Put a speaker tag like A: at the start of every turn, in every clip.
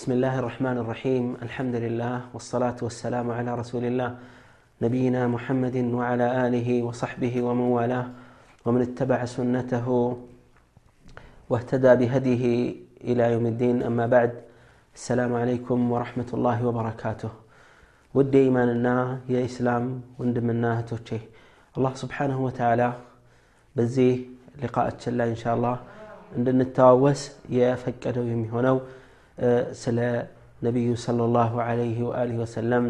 A: بسم الله الرحمن الرحيم. الحمد لله والصلاة والسلام على رسول الله نبينا محمد وعلى آله وصحبه ومن والاه ومن اتبع سنته واهتدى بهديه إلى يوم الدين. أما بعد السلام عليكم ورحمة الله وبركاته. ودي إيماننا يا إسلام وندمنا توتشي الله سبحانه وتعالى بزيه لقاء الله إن شاء الله. عندنا التواوس يا فكده يمي هنا ስለ ነቢዩ ሰለላሁ ዐለይሂ ወአሊሂ ወሰለም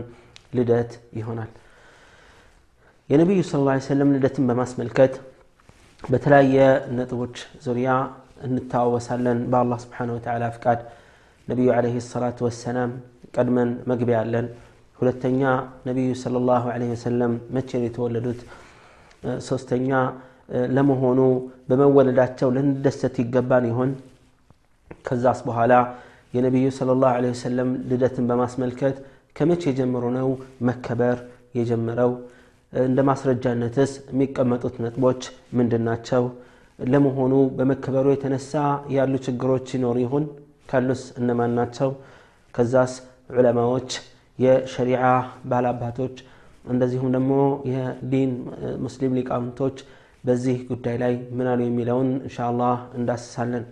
A: ልደት ይሆናል የነቢዩ ስ ላ ሰለም ልደትን በማስመልከት በተለያየ ነጥቦች ዙሪያ እንተዋወሳለን በአላህ ስብሓን ወተላ ፍቃድ ነቢዩ ዐለይሂ ሰላቱ ወሰላም ቀድመን መግቢያ አለን ሁለተኛ ነቢዩ ሰለላሁ ዐለይሂ ወሰለም መቼ ነው የተወለዱት ሶስተኛ ለመሆኑ በመወለዳቸው ልንደሰት ይገባን ይሆን ከዛስ በኋላ የነቢዩ ስለ ላሁ ለ ወሰለም ልደትን በማስመልከት ከመቼ ጀምሮ ነው መከበር የጀመረው? እንደ ማስረጃነትስ የሚቀመጡት ነጥቦች ምንድን ናቸው? ለመሆኑ በመከበሩ የተነሳ ያሉ ችግሮች ይኖሩ ይሆን? ካሉስ እነማን ናቸው? ከዛስ ዑለማዎች የሸሪዓ ባላባቶች እንደዚሁም ደግሞ የዲን ሙስሊም ሊቃውንቶች በዚህ ጉዳይ ላይ ምን አሉ የሚለውን እንሻ እንዳስሳለን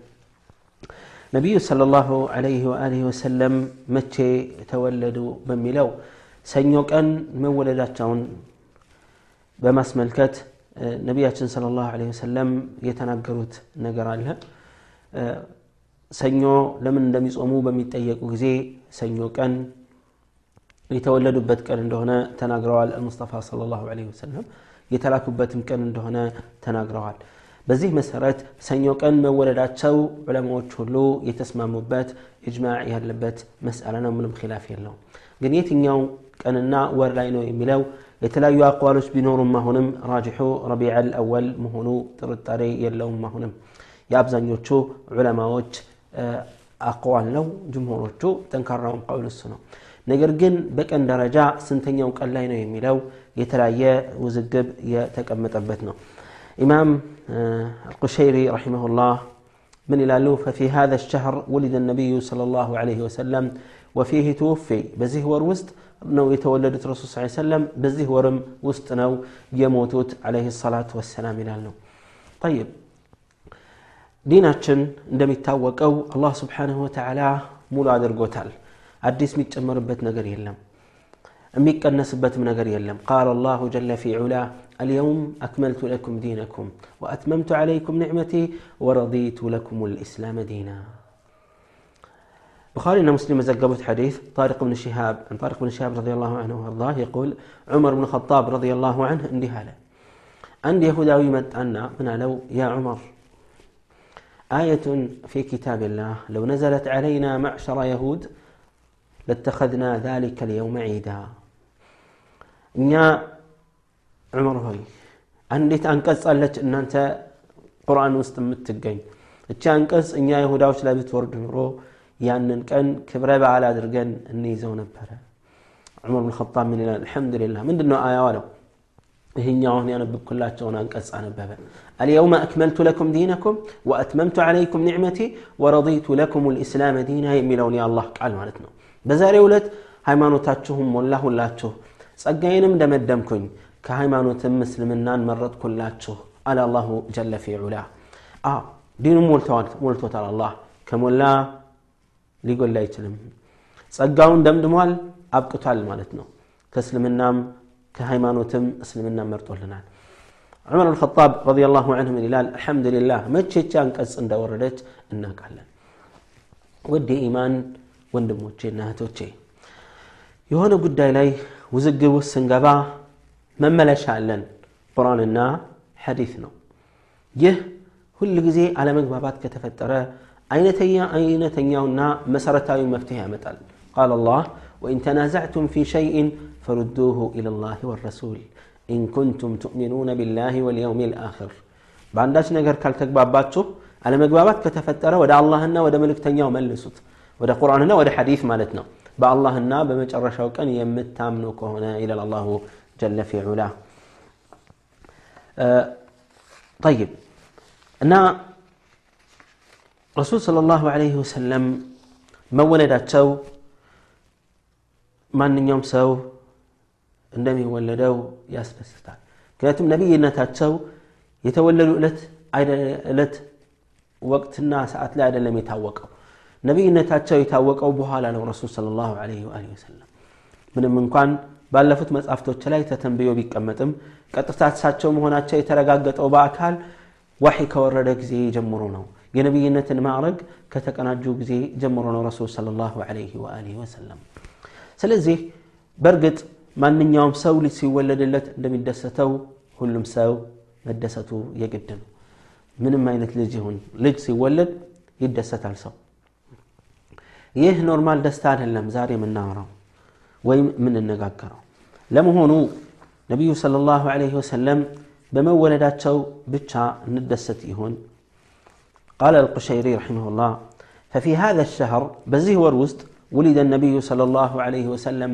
A: ነቢዩ ሰለላሁ ዐለይሂ ወአሊሂ ወሰለም መቼ ተወለዱ በሚለው ሰኞ ቀን መወለዳቸውን በማስመልከት ነቢያችን ሰለላሁ ዐለይሂ ወሰለም የተናገሩት ነገር አለ ሰኞ ለምን እንደሚጾሙ በሚጠየቁ ጊዜ ሰኞ ቀን የተወለዱበት ቀን እንደሆነ ተናግረዋል ሙስጠፋ ሰለላሁ ዐለይሂ ወሰለም የተላኩበትም ቀን እንደሆነ ተናግረዋል በዚህ መሰረት ሰኞ ቀን መወለዳቸው ዑለማዎች ሁሉ የተስማሙበት እጅማዕ ያለበት መስአላ ነው ምንም ኪላፍ የለው ግን የትኛው ቀንና ወር ላይ ነው የሚለው የተለያዩ አቋሎች ቢኖሩም አሁንም ራጅሑ ረቢዕ አልአወል መሆኑ ጥርጣሬ የለውም አሁንም የአብዛኞቹ ዑለማዎች አቋል ነው ጅምሁሮቹ ጠንካራውን ቀውል እሱ ነው ነገር ግን በቀን ደረጃ ስንተኛው ቀን ላይ ነው የሚለው የተለያየ ውዝግብ የተቀመጠበት ነው ኢማም القشيري رحمه الله من إلى ففي هذا الشهر ولد النبي صلى الله عليه وسلم وفيه توفي بزيه ور وسط نو يتولد الرسول صلى الله عليه وسلم بزيه ورم وسط نو يموتوت عليه الصلاة والسلام إلى طيب ዲናችን እንደሚታወቀው አላህ ስብሓንሁ ወተዓላ ሙሉ አድርጎታል አዲስ የሚጨመርበት ነገር የለም የሚቀነስበትም ነገር የለም ቃል አላሁ ጀለ ፊ ዑላ اليوم أكملت لكم دينكم وأتممت عليكم نعمتي ورضيت لكم الإسلام دينا بخاري مسلم زقبت حديث طارق بن شهاب عن طارق بن شهاب رضي الله عنه وارضاه يقول عمر بن الخطاب رضي الله عنه عندي هذا عندي يهوداوي متأنى من لو يا عمر آية في كتاب الله لو نزلت علينا معشر يهود لاتخذنا ذلك اليوم عيدا እኛ ዑመር ሆይ አንዲት አንቀጽ አለች እናንተ ቁርአን ውስጥ የምትገኝ እቺ አንቀጽ እኛ ይሁዳዎች ላይ ብትወርድ ኑሮ ያንን ቀን ክብረ በዓል አድርገን እንይዘው ነበረ ዑመር ብን ኸጣብ ምን ይላል አልሐምዱሊላህ ምንድን ነው አያዋ ነው ይህኛውን ያነብብኩላቸውን አንቀጽ አነበበ አልየውመ አክመልቱ ለኩም ዲነኩም ወአትመምቱ ዓለይኩም ኒዕመቲ ወረዲቱ ለኩም ልእስላም ዲና የሚለውን የአላህ ቃል ማለት ነው በዛሬ ዕለት ሃይማኖታችሁም ሞላሁላችሁ ጸጋዬንም ደመደምኩኝ ከሃይማኖትም እስልምናን መረጥኩላችሁ አለ አላሁ ጀለ ፊ ዑላ ዲኑም ሞልቶታል አላህ ከሞላ ሊጎላ አይችልም ጸጋውን ደምድሟል አብቅቷል ማለት ነው ከእስልምናም ከሃይማኖትም እስልምና መርጦልናል ዑመር አልኸጣብ ረዲየላሁ ዐንሁ ምን ይላል አልሐምዱሊላህ መቼቻ አንቀጽ እንደወረደች እናውቃለን ውድ ኢማን ወንድሞቼና እህቶቼ የሆነ ጉዳይ ላይ ውዝግብ ውስጥ ስንገባ መመለሻ አለን ቁርአንና ሐዲት ነው ይህ ሁል ጊዜ አለመግባባት ከተፈጠረ አይነተኛ አይነተኛውና መሰረታዊ መፍትሄ ያመጣል ቃል አላህ ወኢን ተናዛዕቱም ፊ ሸይእን ፈሩዱሁ ኢላ ላህ ወረሱል ኢን ኩንቱም ትእሚኑነ ቢላህ ወልየውም ልአኽር በአንዳች ነገር ካልተግባባችሁ አለመግባባት ከተፈጠረ ወደ አላህና ወደ መልእክተኛው መልሱት ወደ ቁርአንና ወደ ሐዲት ማለት ነው بالله النا بمجر شوكا يمت تامنوك هنا إلى الله جل في علاه أه طيب نا رسول صلى الله عليه وسلم ما ولدت تو ما يوم سو عندما ولدوا ياسبستا كانت النبي إن تاتسو يتولد لت وقت الناس أتلا لم يتوقف ነቢይነታቸው የታወቀው በኋላ ነው ረሱል ስለ ላሁ ለ ወሰለም። ምንም እንኳን ባለፉት መጽሐፍቶች ላይ ተተንብዮ ቢቀመጥም ቀጥታ እሳቸው መሆናቸው የተረጋገጠው በአካል ዋሒ ከወረደ ጊዜ ጀምሮ ነው። የነቢይነትን ማዕረግ ከተቀናጁ ጊዜ ጀምሮ ነው ረሱል ስለ ላሁ ለ ወሰለም። ስለዚህ በእርግጥ ማንኛውም ሰው ልጅ ሲወለድለት እንደሚደሰተው ሁሉም ሰው መደሰቱ የግድ ነው። ምንም አይነት ልጅ ይሁን ልጅ ሲወለድ ይደሰታል ሰው ይህ ኖርማል ደስታ አይደለም ዛሬ የምናወራው ወይም የምንነጋገረው። ለመሆኑ ነቢዩ ሰለላሁ ዐለይሂ ወሰለም በመወለዳቸው ብቻ እንደሰት ይሆን? قال القشيري رحمه الله ففي هذا الشهر بزه وروست ولد النبي صلى الله عليه وسلم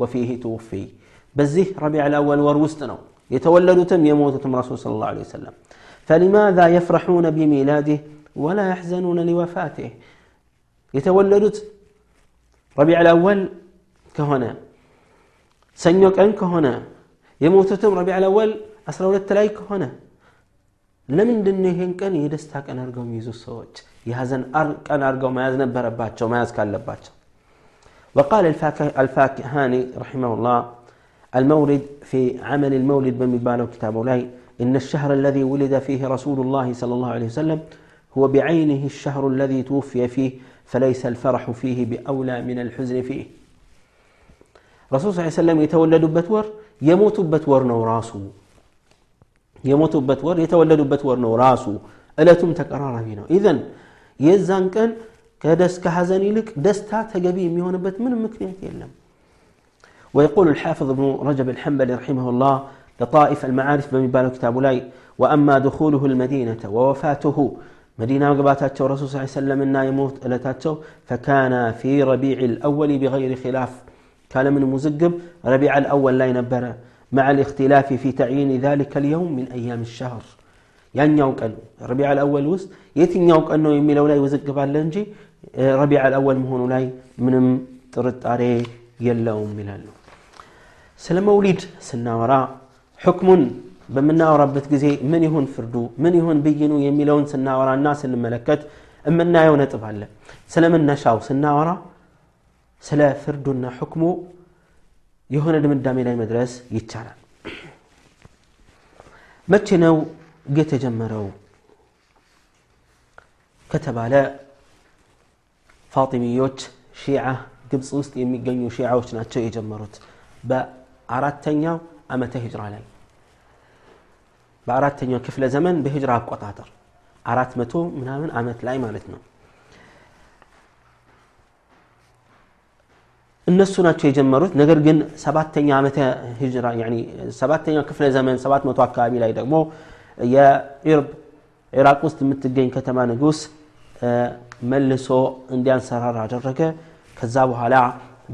A: وفيه توفي بزه ربيع الأول ورستنا يتولد تم يموت تم رسول صلى الله عليه وسلم فلماذا يفرحون بميلاده ولا يحزنون لوفاته يتولدت ربيع الأول كهنا سنيوك أن كهنا يموتتم ربيع الأول أسرى ولدت لاي كهنا ለምንድን ነው ይሄን ቀን የደስታ ቀን አድርገው የሚይዙ ሰዎች የሀዘን ቀን አድርገው መያዝ ነበረባቸው መያዝ ካለባቸው وقال الفاكهاني رحمه الله المولد في عمل المولد بمبالو كتاب لاي إن الشهر الذي ولد فيه رسول الله صلى الله عليه وسلم هو بعينه الشهر الذي توفي فيه فليس الفرح فيه بأولى من الحزن فيه رسول صلى الله عليه وسلم يتولد بتور يموت بتور نو راسه የሞቱበት ወር የተወለዱበት ወር ነው ራሱ እለቱም ተቀራራቢ ነው ኢዘን የዛን ቀን ከደስ ከሐዘን ይልቅ ደስታ ተገቢ የሚሆንበት ምንም ምክንያት የለም ويقول الحافظ ابن رجب الحنبلي رحمه الله لطائف المعارف بمبالو كتاب لاي وأما دخوله المدينة ووفاته مدينة مقباتاتشو رسول صلى الله عليه وسلم إنا يموت إلتاتشو فكان في ربيع الأول بغير خلاف كان من مزقب ربيع الأول لا ينبره مع الاختلاف في تعيين ذلك اليوم من أيام الشهر ያኛው ቀን ረቢዕ አልአወል ውስጥ የትኛው ቀን ነው የሚለው ላይ ውዝግብ አለ እንጂ ረቢዕ አልአወል መሆኑ ላይ ምንም ጥርጣሬ የለውም ይላሉ ስለ መውሊድ ስናወራ ሕክሙን በምናወራበት ጊዜ ምን ይሁን ፍርዱ ምን ይሁን ብይኑ የሚለውን ስናወራና ስንመለከት የምናየው ነጥብ አለ ስለ መነሻው ስናወራ ስለ ፍርዱና ሕክሙ የሆነ ድምዳሜ ላይ መድረስ ይቻላል መቼ ነው የተጀመረው ከተባለ ፋጢሚዮች ሺዓ ግብፅ ውስጥ የሚገኙ ሺዓዎች ናቸው የጀመሩት በአራተኛው ዓመተ ሂጅራ ላይ በአራተኛው ክፍለ ዘመን በሂጅራ አቆጣጠር አራት መቶ ምናምን ዓመት ላይ ማለት ነው። እነሱ ናቸው የጀመሩት። ነገር ግን ሰባተኛ ክፍለ ዘመን ሰባት መቶ አካባቢ ላይ ደግሞ የኢርብ ኢራቅ ውስጥ የምትገኝ ከተማ ንጉስ መልሶ እንዲያንሰራር አደረገ። ከዛ በኋላ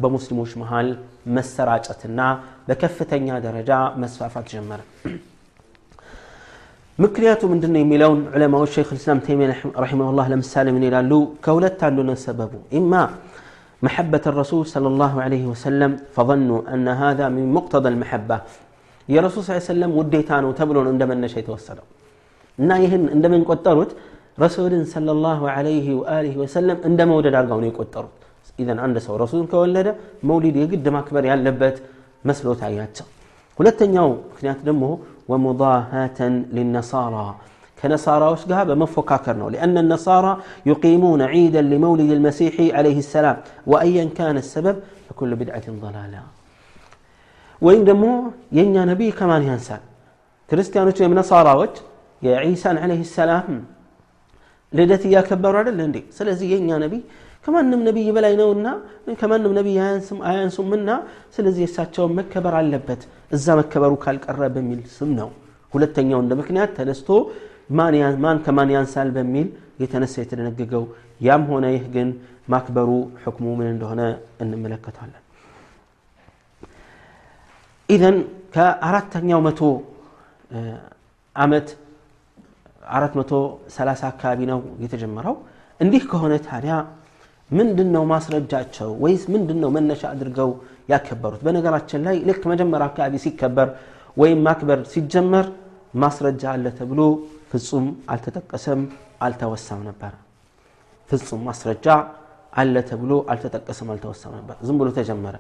A: በሙስሊሞች መሃል መሰራጨትና በከፍተኛ ደረጃ መስፋፋት ጀመረ ምክንያቱ ምንድን ነው የሚለውን ዑለማዎች ሸይክ ልስላም ተይሚያ ረሒመሁላህ ለምሳሌ ምን ይላሉ ከሁለት አንዱ ነው ሰበቡ ኢማ محبة الرسول صلى الله عليه وسلم فظنوا أن هذا من مقتضى المحبة يا رسول صلى الله عليه وسلم وديتانو تبلون عندما النشي توسلوا እና ይህን እንደምንቆጠሩት ረሱልን صلى الله عليه وآله وسلم እንደ መውደድ አድርገው ነው የቆጠሩት ኢዘን አንድ ሰው ረሱልን ከወለደ መውሊድ የግድ ማክበር ያለበት መስሎ ታያቸው ሁለተኛው ምክንያት ደግሞ ወሙዳሃተን ሊነሳራ كنصارى وشقها بمفكاكر نو لأن النصارى يقيمون عيدا لمولد المسيح عليه السلام وأيا كان السبب فكل بدعة ضلالة وإن دمو ينيا نبي كمان ينسى كريستيانو من نصارى وجه يا عيسى عليه السلام ልደት እያከበሩ አይደል እንዴ ስለዚህ የኛ ነቢይ ከማንም ነቢይ በላይ ነውና ከማንም ነቢይ አያንሱምና ስለዚህ የእሳቸውን መከበር አለበት። እዛ መከበሩ ካልቀረ በሚል ስም ነው። ሁለተኛው እንደ ምክንያት ተነስቶ ማን ከማን ያንሳል በሚል የተነሳ የተደነገገው ያም ሆነ ይህ ግን ማክበሩ حكمه ምን እንደሆነ እንመለከታለን። إذن ከአራተኛው መቶ ዓመት አራት መቶ ሰላሳ አካባቢ ነው የተጀመረው። እንዲህ ከሆነ ታዲያ ምንድን ነው ማስረጃቸው ወይስ ምንድን ነው መነሻ አድርገው ያከበሩት በነገራችን ላይ ልክ መጀመሪያ አካባቢ ሲከበር ወይም ማክበር ሲጀመር ማስረጃ አለ ተብሎ ፍጹም አልተጠቀሰም አልተወሳም ነበር ፍጹም ማስረጃ አለ ተብሎ አልተጠቀሰም አልተወሳም ነበር ዝም ብሎ ተጀመረ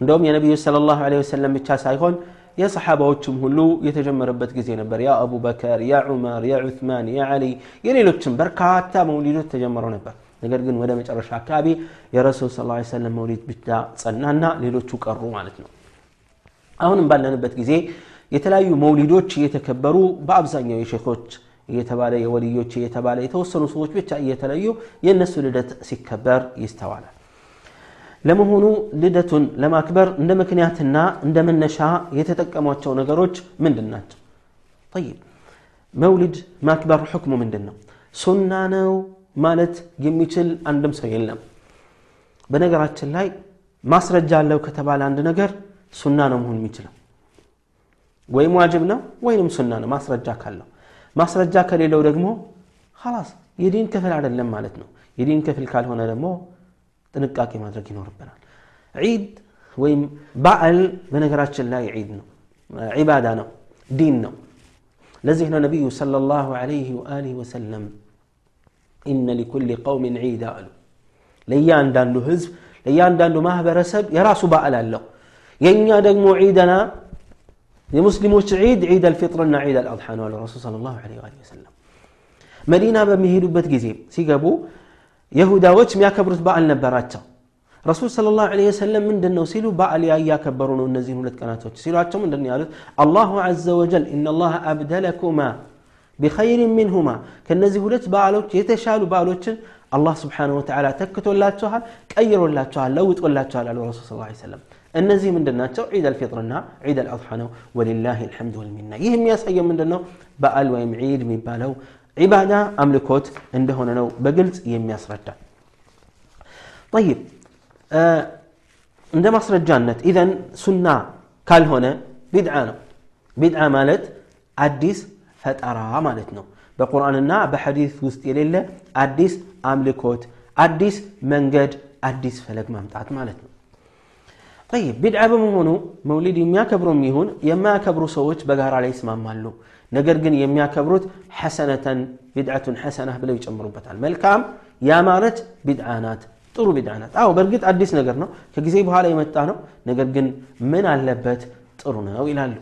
A: እንደውም የነቢዩ ስለ ላሁ ወሰለም ብቻ ሳይሆን የሰሓባዎችም ሁሉ የተጀመረበት ጊዜ ነበር ያ አቡበከር ያ ዑመር ያ ዑትማን ያ ዓሊ የሌሎችም በርካታ መውሊዶች ተጀምረው ነበር ነገር ግን ወደ መጨረሻ አካባቢ የረሱል ስ ሰለም መውሊድ ብቻ ጸናና ሌሎቹ ቀሩ ማለት ነው። አሁንም ባለንበት ጊዜ የተለያዩ መውሊዶች እየተከበሩ በአብዛኛው የሼኮች እየተባለ የወልዮች እየተባለ የተወሰኑ ሰዎች ብቻ እየተለዩ የእነሱ ልደት ሲከበር ይስተዋላል። ለመሆኑ ልደቱን ለማክበር እንደ ምክንያትና እንደ መነሻ የተጠቀሟቸው ነገሮች ምንድን ናቸው? መውሊድ ማክበር ሕክሙ ምንድን ነው? ሱና ነው ማለት የሚችል አንድም ሰው የለም። በነገራችን ላይ ማስረጃ አለው ከተባለ አንድ ነገር ሱና ነው መሆን የሚችለው። ወይም ዋጅብ ነው ወይንም ሱና ነው ማስረጃ ካለው። ማስረጃ ከሌለው ደግሞ ላስ የዲን ክፍል አይደለም ማለት ነው። የዲን ክፍል ካልሆነ ደግሞ ጥንቃቄ ማድረግ ይኖርብናል። ዒድ ወይም በዓል በነገራችን ላይ ዒድ ነው ዒባዳ ነው ዲን ነው። ለዚህ ነው ነቢዩ ሰለላሁ ዐለይህ ወአሊህ ወሰለም إن لكل قوم عيدا ለእያንዳንዱ ሕዝብ ለእያንዳንዱ ማህበረሰብ የራሱ በዓል አለው የኛ ደግሞ عيدنا ለሙስሊሞች عيد عيد الفطر እና عيد الأضحى والرسول صلى الله عليه وآله وسلم መዲና በሚሄዱበት ጊዜም ሲገቡ የሁዳዎች የሚያከብሩት በዓል ነበራቸው رسول صلى الله عليه وسلم ምንድነው ሲሉ በዓል እያከበሩ ነው እነዚህን ሁለት ቀናቶች ምንድነው الله عز وجل إن الله أبدلكما ቢኸይር ሚንሁማ ከእነዚህ ሁለት በዓሎች የተሻሉ በዓሎችን አላህ ስብሓንሁ ወተዓላ ተክቶላችኋል ቀይሮላችኋል ለውጦላችኋል አሉ ረሱል ስ ሰለም እነዚህ ምንድን ናቸው ዒድ አልፊጥርና ዒድ አልአድሓ ነው ወሊላህ ልሐምድ ወልሚና ይህ የሚያሳየው ምንድን ነው በዓል ወይም ዒድ የሚባለው ዒባዳ አምልኮት እንደሆነ ነው በግልጽ የሚያስረዳ ጠይብ እንደ ማስረጃነት ኢዘን ሱና ካልሆነ ቢድዓ ነው ቢድዓ ማለት አዲስ ፈጠራ ማለት ነው። በቁርአንና በሐዲስ ውስጥ የሌለ አዲስ አምልኮት አዲስ መንገድ አዲስ ፈለግ ማምጣት ማለት ነው። ጠይብ ቢድዓ በመሆኑ መውሊድ የሚያከብሩም ይሁን የማያከብሩ ሰዎች በጋራ ላይ ይስማማሉ። ነገር ግን የሚያከብሩት ሐሰነተን ቢድዓቱን ሐሰና ብለው ይጨምሩበታል። መልካም ያማረች ቢድዓ ናት ጥሩ ቢድዓ ናት። አዎ በእርግጥ አዲስ ነገር ነው። ከጊዜ በኋላ የመጣ ነው። ነገር ግን ምን አለበት? ጥሩ ነው ይላሉ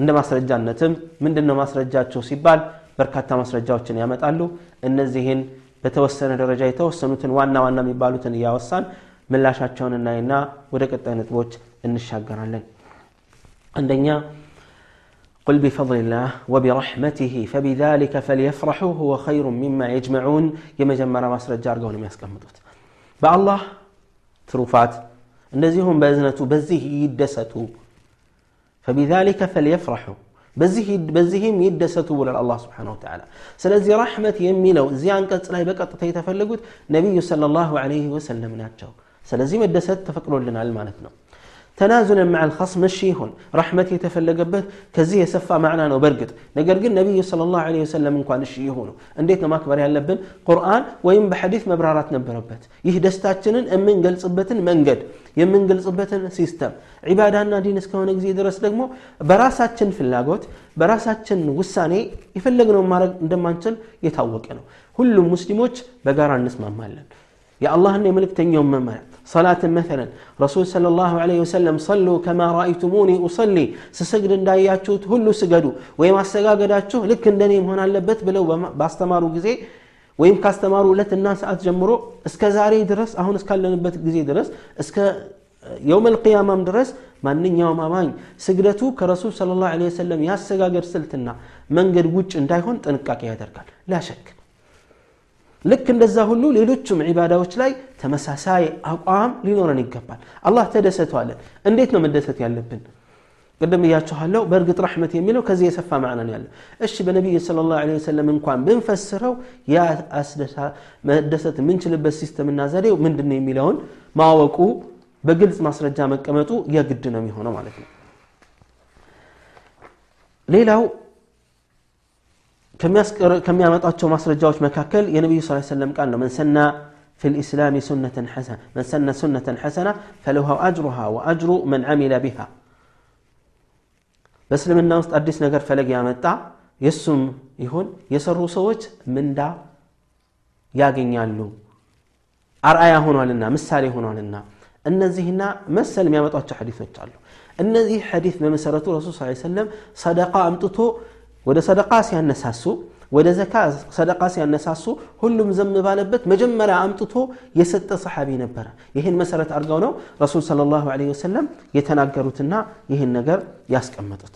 A: እንደ ማስረጃነትም ምንድን ነው ማስረጃቸው ሲባል በርካታ ማስረጃዎችን ያመጣሉ እነዚህን በተወሰነ ደረጃ የተወሰኑትን ዋና ዋና የሚባሉትን እያወሳን ምላሻቸውን እናይና ወደ ቀጣይ ነጥቦች እንሻገራለን አንደኛ قل بفضل الله وبرحمته فبذلك فليفرحوا هو خير مما يجمعون يمجمر ማስረጃ አድርገው ነው የሚያስቀምጡት በአላህ ትሩፋት እንደዚሁም በእዝነቱ በዚህ ይደሰቱ فبذلك فليفرحوا. بزه بزهم يدسوا ولا الله سبحانه وتعالى سلازي رحمة يمي لو زي عنك تلاي بك تتيت نبي صلى الله عليه وسلم ناتشو سلازي مدسات تفكروا لنا المانتنا تنازلا مع الخصم الشيخون رحمتي تفلق به كزي سفا معنا وبرقت نقرق النبي صلى الله عليه وسلم من كان الشيخون انديتنا ما كبر يلبن قرآن وين بحديث مبرارات نبربت. يهدستاتن امن قلص بتن منقد يمن قلص بتن سيستم عبادنا دين اسكون زي درس دغمو براساتن فلاغوت براساتن وساني يفلقنو ما ندمانچل يتاوقنا كل مسلموش بغار نسمع مالن يا الله أني ملكت يوم ما صلاة مثلا. رسول صلى الله عليه وسلم صلوا كما رأيتموني أصلي. سسجد داياتشو تهلو سجدو. ويما السقاق داتشو لك اندني هنا لبت بلو باستمارو قزي. ويمكا استمارو لت الناس أتجمرو. اسكا زاري درس. أهون اسكا لنبت قزي درس. اسكا يوم القيامة مدرس ما نن يوم أمان سجدتو كرسول صلى الله عليه وسلم يا السقاق سلتنا. من قد وجه اندايهون تنكاك يا لا شك. ልክ እንደዛ ሁሉ ሌሎችም ዒባዳዎች ላይ ተመሳሳይ አቋም ሊኖረን ይገባል። አላህ ተደሰቷለን እንዴት ነው መደሰት ያለብን? ቅድም እያችኋለሁ በእርግጥ ረሕመት የሚለው ከዚህ የሰፋ ማዕና ነው ያለው። እሺ በነቢይ ስለ ላሁ ወሰለም እንኳን ብንፈስረው ያ መደሰት የምንችልበት ሲስተምና ዘዴው ምንድን ነው የሚለውን ማወቁ በግልጽ ማስረጃ መቀመጡ የግድ ነው የሚሆነው ማለት ነው። ሌላው ከሚያመጣቸው ማስረጃዎች መካከል የነቢዩ ስ ሰለም ቃል ነው መንሰና في الإسلام سنة حسنة من سن سنة حسنة فله أجرها وأجر من عمل بها በእስልምና ውስጥ አዲስ ነገር ፈለግ ያመጣ የእሱም ይሁን የሰሩ ሰዎች ምንዳ ያገኛሉ አርአያ ሆኗልና ምሳሌ ሆኗልና እነዚህና መሰል የሚያመጧቸው ሐዲሶች አሉ እነዚህ ሐዲስ በመሰረቱ ረሱል ስ ሰለም ሰደቃ አምጥቶ ወደ ሰደቃ ሲያነሳሱ ወደ ዘካ ሰደቃ ሲያነሳሱ ሁሉም ዘም ባለበት መጀመሪያ አምጥቶ የሰጠ ሰሓቢ ነበረ። ይህን መሰረት አድርገው ነው ረሱል صለ ላሁ ወሰለም የተናገሩትና ይህን ነገር ያስቀመጡት።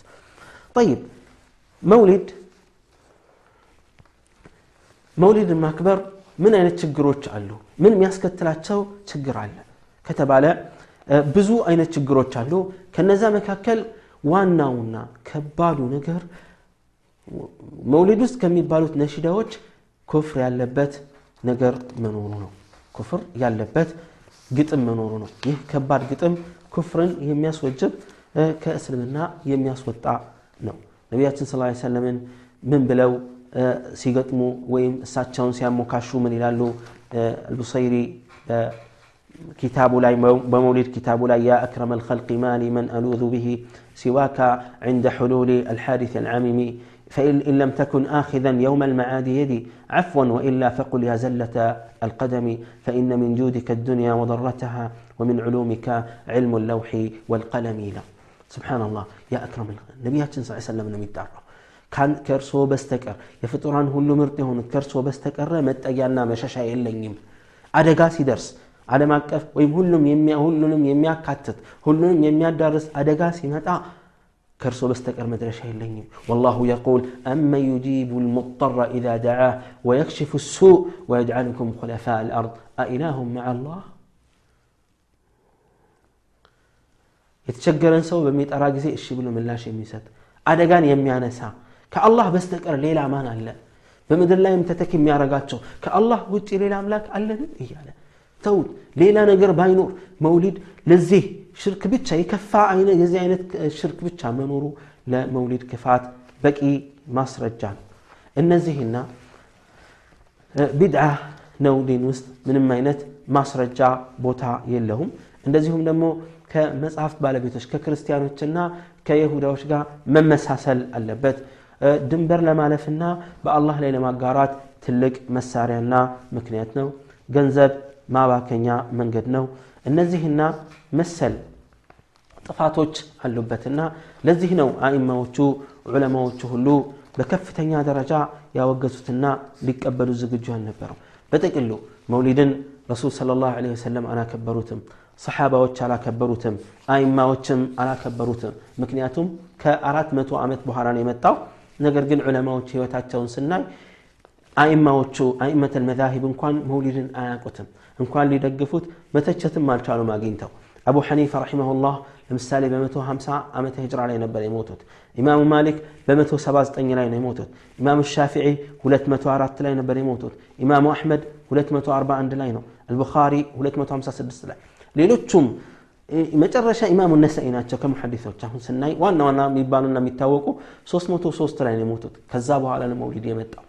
A: ጠይብ መውሊድ መውሊድን ማክበር ምን አይነት ችግሮች አሉ? ምን የሚያስከትላቸው ችግር አለ? ከተባለ ብዙ አይነት ችግሮች አሉ። ከነዛ መካከል ዋናውና ከባዱ ነገር مولد ውስጥ ከሚባሉት ነሺዳዎች كفر ያለበት ነገር መኖሩ ነው كفر ያለበት ግጥም መኖሩ ነው ይህ ከባድ ግጥም كفر የሚያስገባ ከእስልምና የሚያስወጣ ነው ነብያችን صلى الله عليه وسلم ምን ብለው ሲገጥሙ ወይም እሳቸውን ሲያሞካሹ ምን አሉ البصيري كتاب لا بمولد كتاب لا يا أكرم الخلق مالي من ألوذ به سواك عند حلول الحادث العميمي فإن إن لم تكن آخذا يوم المعاد يدي عفوا وإلا فقل يا زلة القدم فإن من جودك الدنيا وضرتها ومن علومك علم اللوح والقلم لا سبحان الله يا أكرم نبياتنا صلى الله عليه وسلم لم يتعرف كان كرسو بستكر يفطران هلو مرتهون كرسو بستكر متأيانا مشاشا يلنيم أدقا سيدرس ዓለም አቀፍ ወይም ሁሉም ሁሉንም የሚያካትት ሁሉንም የሚያዳርስ አደጋ ሲመጣ كرسو بستكر مدرسة لني والله يقول أما يجيب المضطر إذا دعاه ويكشف السوء ويجعلكم خلفاء الأرض. أإله مع الله؟ يتشجر سو بميت أراجزي الشي بلو من لا شيء ميسات. أدقان يمي أنا سا كالله بستكر ليلة ما نال በምድር ላይ ምትክም ያረጋችሁ ከ الله ጋር ሌላ አምላክ አለ. እንግዲህ ሌላ ነገር ባይኖር. مولد لزيه. ሽርክ ብቻ የከፋ አይነት የዚህ አይነት ሽርክ ብቻ መኖሩ ለመውሊድ ክፋት በቂ ማስረጃ ነው እነዚህና ቢድዓ ነው ዲን ውስጥ ምንም አይነት ማስረጃ ቦታ የለውም እንደዚሁም ደግሞ ከመጽሐፍት ባለቤቶች ከክርስቲያኖችና ከይሁዳዎች ጋር መመሳሰል አለበት ድንበር ለማለፍና በአላህ ላይ ለማጋራት ትልቅ መሳሪያና ምክንያት ነው ገንዘብ ማባከኛ መንገድ ነው እነዚህና መሰል ጥፋቶች አሉበትና ለዚህ ነው አኢማዎቹ ዑለማዎቹ ሁሉ በከፍተኛ ደረጃ ያወገዙትና ሊቀበሉ ዝግጁ አልነበረው በጥቅሉ መውሊድን ረሱል ስለ ላሁ ለ ወሰለም አላከበሩትም ሰሓባዎች አላከበሩትም አይማዎችም አላከበሩትም ምክንያቱም ከአራት መቶ ዓመት በኋላ ነው የመጣው ነገር ግን ዑለማዎች ህይወታቸውን ስናይ አኢማዎቹ አኢመት ልመዛሂብ እንኳን መውሊድን አያውቁትም እንኳን ሊደግፉት መተቸትም አልቻሉም አግኝተው አቡ ሐኒፋ ረሒመሁላህ ለምሳሌ በ150 ዓመተ ሂጅራ ላይ ነበር የሞቱት ኢማሙ ማሊክ በ179 ላይ ነው የሞቱት ኢማሙ ሻፊዒ 204 ላይ ነበር የሞቱት ኢማሙ አሕመድ 241 ላይ ነው አልቡኻሪ 256 ላይ ሌሎቹም መጨረሻ ኢማሙ ነሰኢ ናቸው ከሙሐዲሶች አሁን ስናይ ዋና ዋና የሚባሉና የሚታወቁ 303 ላይ ነው የሞቱት ከዛ በኋላ ለመውሊድ የመጣው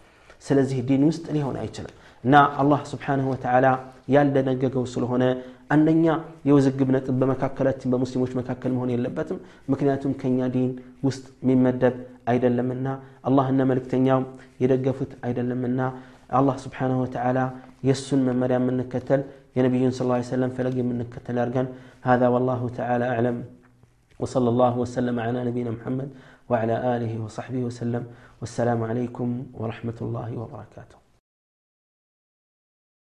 A: ስለዚህ ዲን ውስጥ ሊሆን አይችልም እና አላህ ስብሓንሁ ወተዓላ ያልደነገገው ስለሆነ አንደኛ የውዝግብ ነጥብ በመካከላችን በሙስሊሞች መካከል መሆን የለበትም ምክንያቱም ከኛ ዲን ውስጥ የሚመደብ አይደለምና አላህና መልእክተኛው የደገፉት አይደለምና አላህ ስብሓንሁ ወተዓላ የእሱን መመሪያ የምንከተል የነቢዩን ስ ሰለም ፈለግ የምንከተል አድርገን هذا والله تعالى أعلم وصلى الله وسلم على نبينا محمد وعلى آله وصحبه وسلم والسلام عليكم ورحمة الله وبركاته